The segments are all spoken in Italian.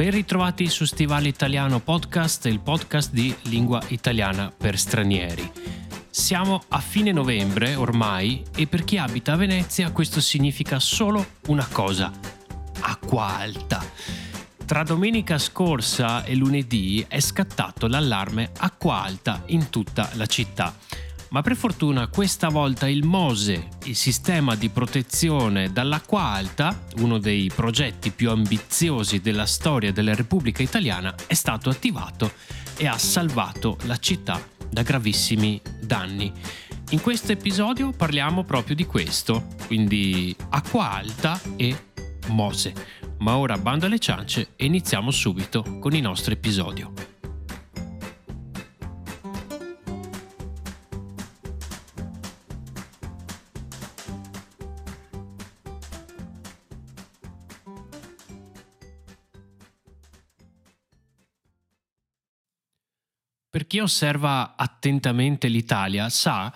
Ben ritrovati su Stivale Italiano Podcast, il podcast di lingua italiana per stranieri. Siamo a fine novembre ormai e per chi abita a Venezia questo significa solo una cosa, acqua alta. Tra domenica scorsa e lunedì è scattato l'allarme acqua alta in tutta la città ma per fortuna questa volta il MOSE, il sistema di protezione dall'acqua alta, uno dei progetti più ambiziosi della storia della Repubblica Italiana, è stato attivato e ha salvato la città da gravissimi danni. In questo episodio parliamo proprio di questo, quindi acqua alta e MOSE. Ma ora bando alle ciance e iniziamo subito con il nostro episodio. Chi osserva attentamente l'Italia sa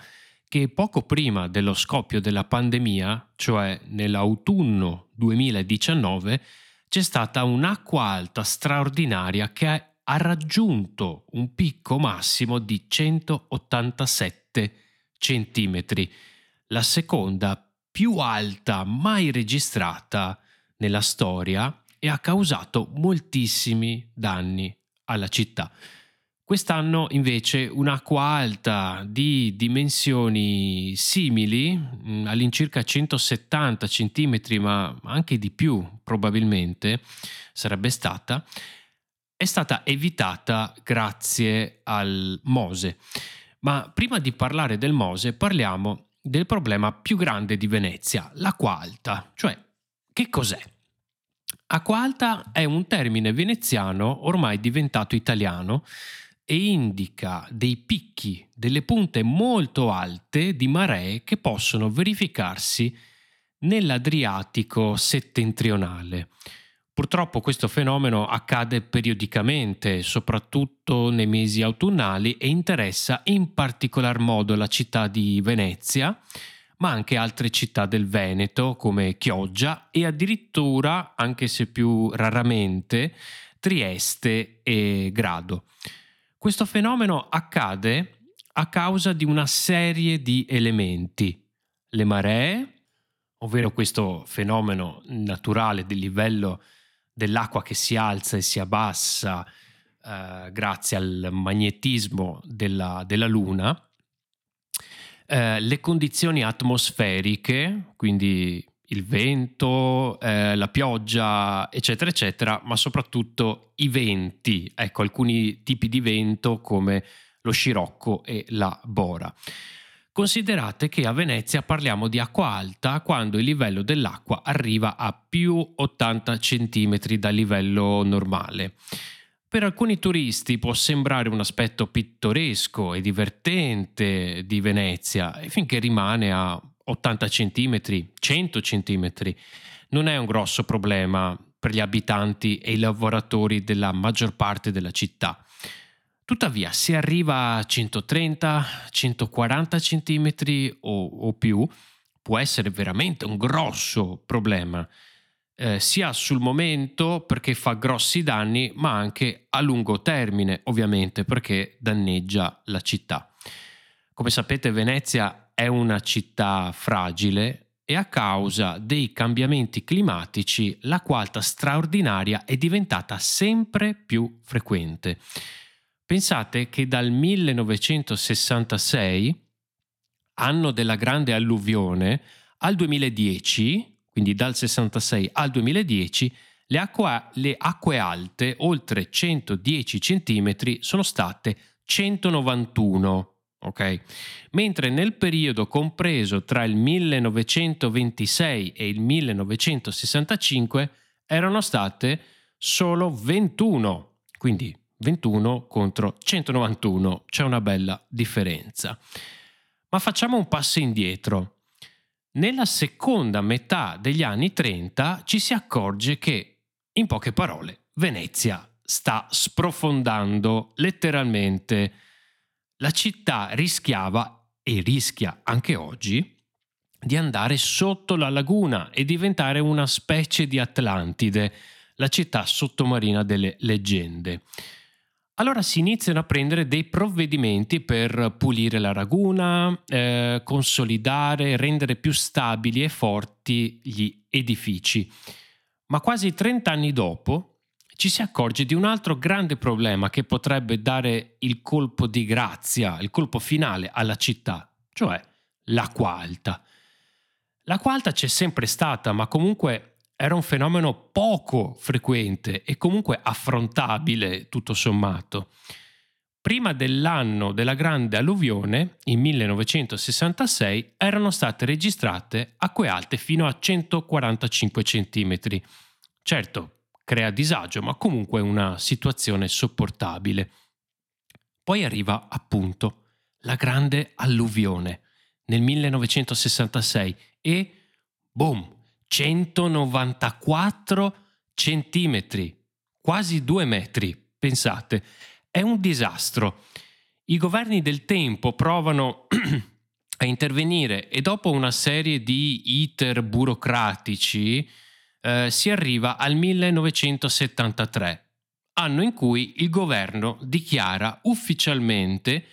che poco prima dello scoppio della pandemia, cioè nell'autunno 2019, c'è stata un'acqua alta straordinaria che ha raggiunto un picco massimo di 187 centimetri, la seconda più alta mai registrata nella storia e ha causato moltissimi danni alla città. Quest'anno invece un'acqua alta di dimensioni simili, mm, all'incirca 170 cm, ma anche di più probabilmente sarebbe stata, è stata evitata grazie al Mose. Ma prima di parlare del Mose parliamo del problema più grande di Venezia, l'acqua alta, cioè che cos'è? Acqua alta è un termine veneziano ormai diventato italiano e indica dei picchi, delle punte molto alte di maree che possono verificarsi nell'Adriatico settentrionale. Purtroppo questo fenomeno accade periodicamente, soprattutto nei mesi autunnali e interessa in particolar modo la città di Venezia, ma anche altre città del Veneto come Chioggia e addirittura, anche se più raramente, Trieste e Grado. Questo fenomeno accade a causa di una serie di elementi. Le maree, ovvero questo fenomeno naturale del livello dell'acqua che si alza e si abbassa eh, grazie al magnetismo della, della Luna, eh, le condizioni atmosferiche, quindi il vento, eh, la pioggia, eccetera, eccetera, ma soprattutto i venti, ecco, alcuni tipi di vento come lo scirocco e la bora. Considerate che a Venezia parliamo di acqua alta quando il livello dell'acqua arriva a più 80 cm dal livello normale. Per alcuni turisti può sembrare un aspetto pittoresco e divertente di Venezia, finché rimane a 80 cm, 100 cm. Non è un grosso problema per gli abitanti e i lavoratori della maggior parte della città. Tuttavia, se arriva a 130-140 cm o, o, più, può essere veramente un grosso problema, eh, sia sul momento perché fa grossi danni, ma anche a lungo termine, ovviamente, perché danneggia la città. Come sapete, Venezia è una città fragile e a causa dei cambiamenti climatici l'acqua alta straordinaria è diventata sempre più frequente. Pensate che dal 1966, anno della grande alluvione, al 2010, quindi dal 66 al 2010, le acque, le acque alte oltre 110 cm sono state 191 ok? Mentre nel periodo compreso tra il 1926 e il 1965 erano state solo 21, quindi 21 contro 191, c'è una bella differenza. Ma facciamo un passo indietro. Nella seconda metà degli anni 30 ci si accorge che, in poche parole, Venezia sta sprofondando letteralmente la città rischiava, e rischia anche oggi, di andare sotto la laguna e diventare una specie di Atlantide. la città sottomarina delle leggende. Allora si iniziano a prendere dei provvedimenti per pulire la laguna, eh, consolidare, rendere più stabili e forti gli edifici. Ma quasi 30 anni dopo ci si accorge di un altro grande problema che potrebbe dare il colpo di grazia, il colpo finale alla città, cioè l'acqua alta. L'acqua alta c'è sempre stata, ma comunque era un fenomeno poco frequente e comunque affrontabile tutto sommato. Prima dell'anno della grande alluvione, in 1966, erano state registrate acque alte fino a 145 cm. Certo, crea disagio, ma comunque una situazione sopportabile. Poi arriva appunto la grande alluvione nel 1966 e boom, 194 centimetri, quasi due metri, pensate. È un disastro. I governi del tempo provano a intervenire e dopo una serie di iter burocratici eh, si arriva al 1973, anno in cui il governo dichiara ufficialmente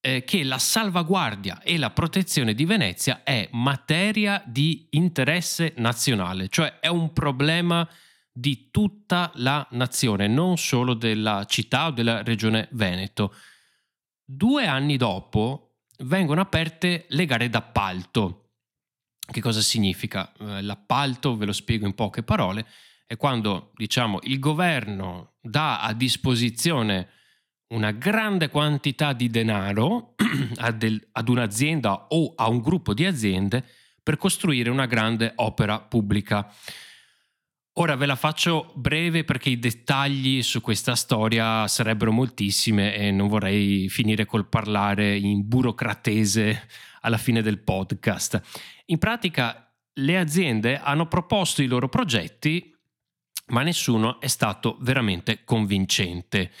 eh, che la salvaguardia e la protezione di Venezia è materia di interesse nazionale, cioè è un problema di tutta la nazione, non solo della città o della regione Veneto. Due anni dopo vengono aperte le gare d'appalto. Che cosa significa? Eh, l'appalto, ve lo spiego in poche parole, è quando diciamo il governo dà a disposizione una grande quantità di denaro ad un'azienda o a un gruppo di aziende per costruire una grande opera pubblica. Ora ve la faccio breve perché i dettagli su questa storia sarebbero moltissime e non vorrei finire col parlare in burocratese alla fine del podcast. In pratica le aziende hanno proposto i loro progetti ma nessuno è stato veramente convincente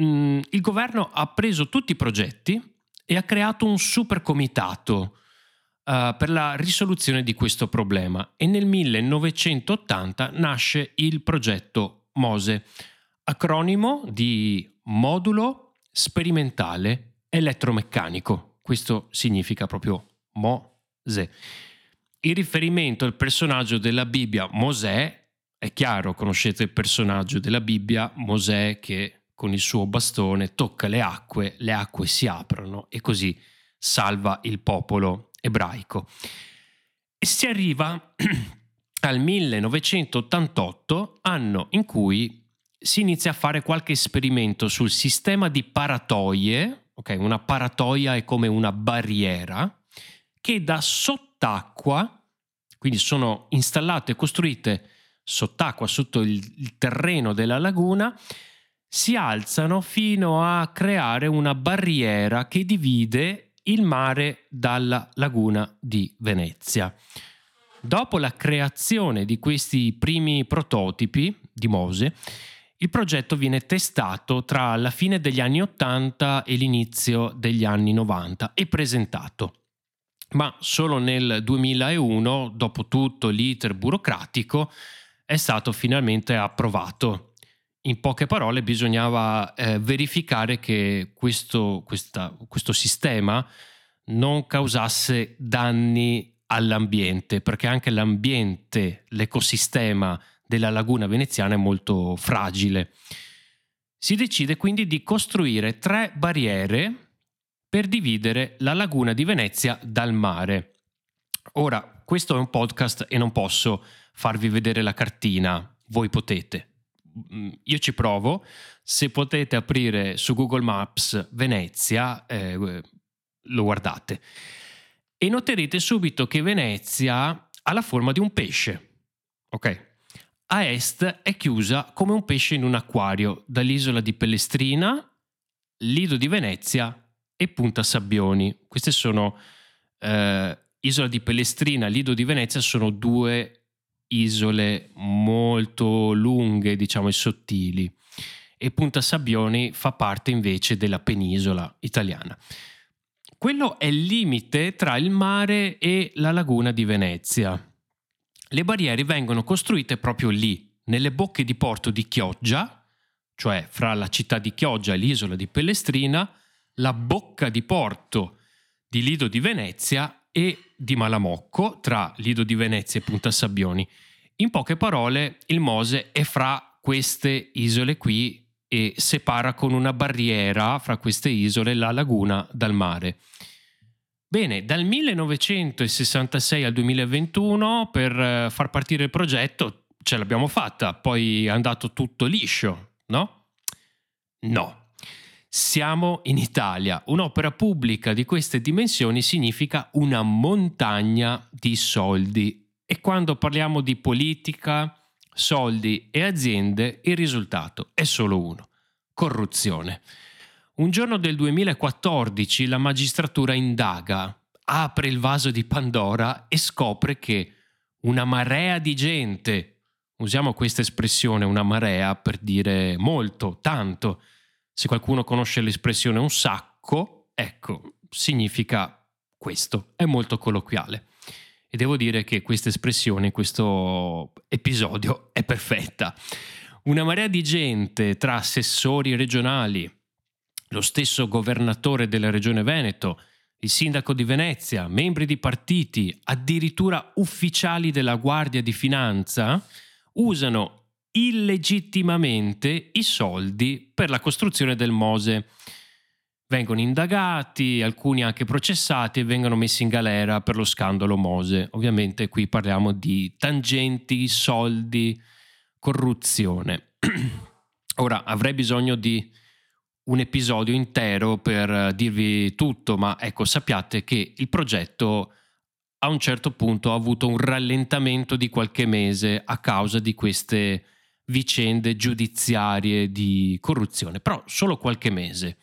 mm, il governo ha preso tutti i progetti e ha creato un super comitato uh, per la risoluzione di questo problema e nel 1980 nasce il progetto MOSE, acronimo di modulo sperimentale elettromeccanico. Questo significa proprio MOSE. Il riferimento al personaggio della Bibbia Mosè è chiaro, conoscete il personaggio della Bibbia, Mosè che con il suo bastone tocca le acque, le acque si aprono e così salva il popolo ebraico. E si arriva al 1988, anno in cui si inizia a fare qualche esperimento sul sistema di paratoie, ok, una paratoia è come una barriera, che da sott'acqua, quindi sono installate e costruite sott'acqua, sotto il, il terreno della laguna, si alzano fino a creare una barriera che divide il mare dalla laguna di Venezia. Dopo la creazione di questi primi prototipi di Mose, il progetto viene testato tra la fine degli anni 80 e l'inizio degli anni 90 e presentato. Ma solo nel 2001, dopo tutto l'iter burocratico, è stato finalmente approvato in poche parole bisognava eh, verificare che questo, questa, questo sistema non causasse danni all'ambiente, perché anche l'ambiente, l'ecosistema della laguna veneziana è molto fragile. Si decide quindi di costruire tre barriere per dividere la laguna di Venezia dal mare. Ora, questo è un podcast e non posso farvi vedere la cartina, voi potete, Mm, io ci provo, se potete aprire su Google Maps Venezia, eh, lo guardate e noterete subito che Venezia ha la forma di un pesce. Ok? A est è chiusa come un pesce in un acquario dall'isola di Pellestrina, Lido di Venezia e Punta Sabbioni. Queste sono eh, Isola di Pellestrina, Lido di Venezia sono due isole molto lunghe, diciamo, e sottili. E Punta Sabbioni fa parte invece della penisola italiana. Quello è il limite tra il mare e la laguna di Venezia. Le barriere vengono costruite proprio lì, nelle bocche di porto di Chioggia, cioè fra la città di Chioggia e l'isola di Pellestrina, la bocca di porto di Lido di Venezia e di Malamocco, tra Lido di Venezia e Punta Sabbioni. In poche parole, il Mose è fra queste isole qui e separa con una barriera fra queste isole la laguna dal mare. Bene, dal 1966 al 2021 per eh, far partire il progetto ce l'abbiamo fatta, poi è andato tutto liscio, no? No. Siamo in Italia. Un'opera pubblica di queste dimensioni significa una montagna di soldi. E quando parliamo di politica, soldi e aziende, il risultato è solo uno, corruzione. Un giorno del 2014 la magistratura indaga, apre il vaso di Pandora e scopre che una marea di gente, usiamo questa espressione, una marea per dire molto, tanto, se qualcuno conosce l'espressione un sacco, ecco, significa questo, è molto colloquiale. E devo dire che questa espressione questo episodio è perfetta. Una marea di gente tra assessori regionali, lo stesso governatore della regione Veneto, il sindaco di Venezia, membri di partiti, addirittura ufficiali della Guardia di Finanza, usano illegittimamente i soldi per la costruzione del Mose vengono indagati, alcuni anche processati e vengono messi in galera per lo scandalo Mose. Ovviamente qui parliamo di tangenti, soldi, corruzione. Ora avrei bisogno di un episodio intero per dirvi tutto, ma ecco, sappiate che il progetto a un certo punto ha avuto un rallentamento di qualche mese a causa di queste vicende giudiziarie di corruzione, però solo qualche mese.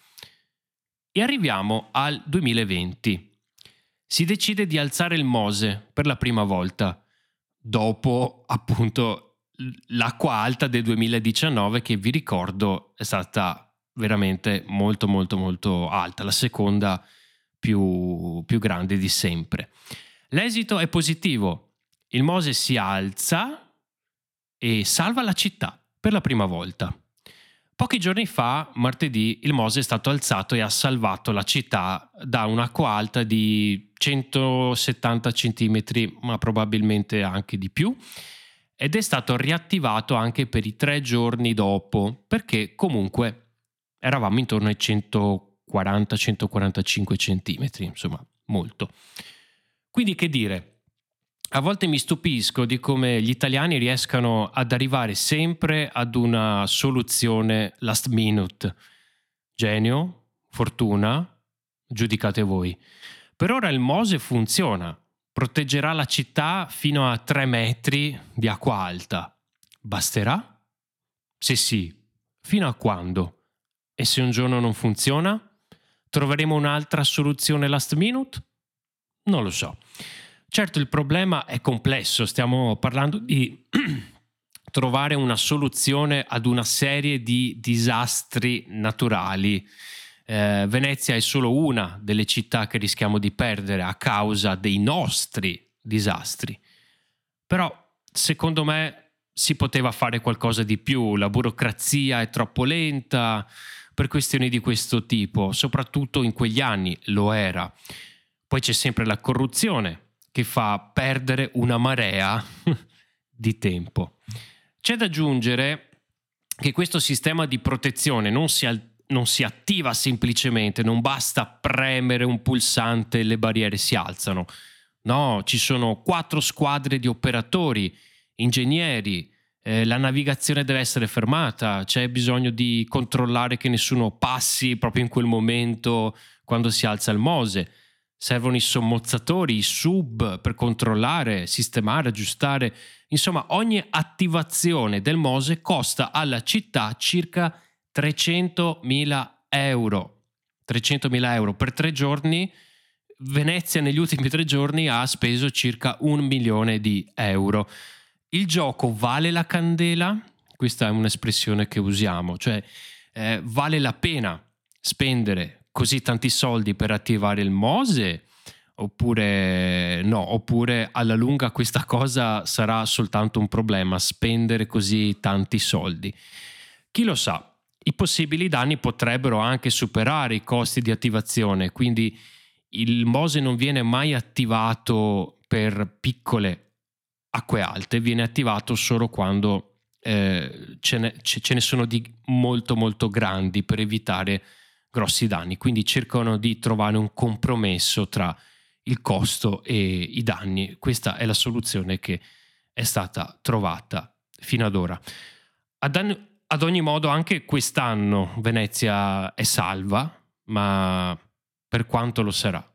E arriviamo al 2020. Si decide di alzare il Mose per la prima volta, dopo appunto l'acqua alta del 2019 che vi ricordo è stata veramente molto molto molto alta, la seconda più, più grande di sempre. L'esito è positivo, il Mose si alza e salva la città per la prima volta. Pochi giorni fa, martedì, il Mose è stato alzato e ha salvato la città da un'acqua alta di 170 cm, ma probabilmente anche di più, ed è stato riattivato anche per i tre giorni dopo, perché comunque eravamo intorno ai 140-145 cm, insomma, molto. Quindi che dire, a volte mi stupisco di come gli italiani riescano ad arrivare sempre ad una soluzione last minute. Genio, fortuna, giudicate voi. Per ora il Mose funziona, proteggerà la città fino a 3 metri di acqua alta. Basterà? Se sì, fino a quando? E se un giorno non funziona? Troveremo un'altra soluzione last minute? Non lo so. Certo, il problema è complesso, stiamo parlando di trovare una soluzione ad una serie di disastri naturali. Eh, Venezia è solo una delle città che rischiamo di perdere a causa dei nostri disastri. Però, secondo me, si poteva fare qualcosa di più. La burocrazia è troppo lenta per questioni di questo tipo, soprattutto in quegli anni lo era. Poi c'è sempre la corruzione che fa perdere una marea di tempo. C'è da aggiungere che questo sistema di protezione non si, non si attiva semplicemente, non basta premere un pulsante e le barriere si alzano. No, ci sono quattro squadre di operatori, ingegneri, eh, la navigazione deve essere fermata, c'è bisogno di controllare che nessuno passi proprio in quel momento quando si alza il Mose servono i sommozzatori, i sub per controllare, sistemare, aggiustare. Insomma, ogni attivazione del Mose costa alla città circa 300.000 euro. 300.000 euro per tre giorni. Venezia negli ultimi tre giorni ha speso circa un milione di euro. Il gioco vale la candela? Questa è un'espressione che usiamo, cioè eh, vale la pena spendere così tanti soldi per attivare il Mose oppure no, oppure alla lunga questa cosa sarà soltanto un problema, spendere così tanti soldi. Chi lo sa, i possibili danni potrebbero anche superare i costi di attivazione, quindi il Mose non viene mai attivato per piccole acque alte, viene attivato solo quando eh, ce, ne, ce ne sono di molto molto grandi per evitare grossi danni, quindi cercano di trovare un compromesso tra il costo e i danni. Questa è la soluzione che è stata trovata fino ad ora. Ad, an- ad ogni modo, anche quest'anno Venezia è salva, ma per quanto lo sarà?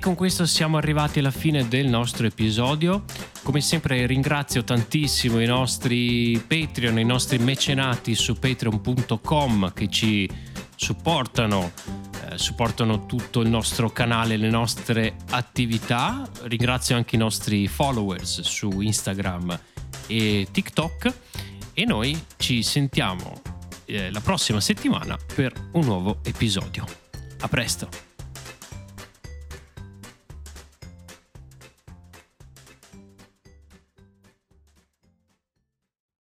Con questo siamo arrivati alla fine del nostro episodio. Come sempre ringrazio tantissimo i nostri Patreon, i nostri mecenati su patreon.com che ci supportano, eh, supportano tutto il nostro canale, le nostre attività. Ringrazio anche i nostri followers su Instagram e TikTok e noi ci sentiamo eh, la prossima settimana per un nuovo episodio. A presto!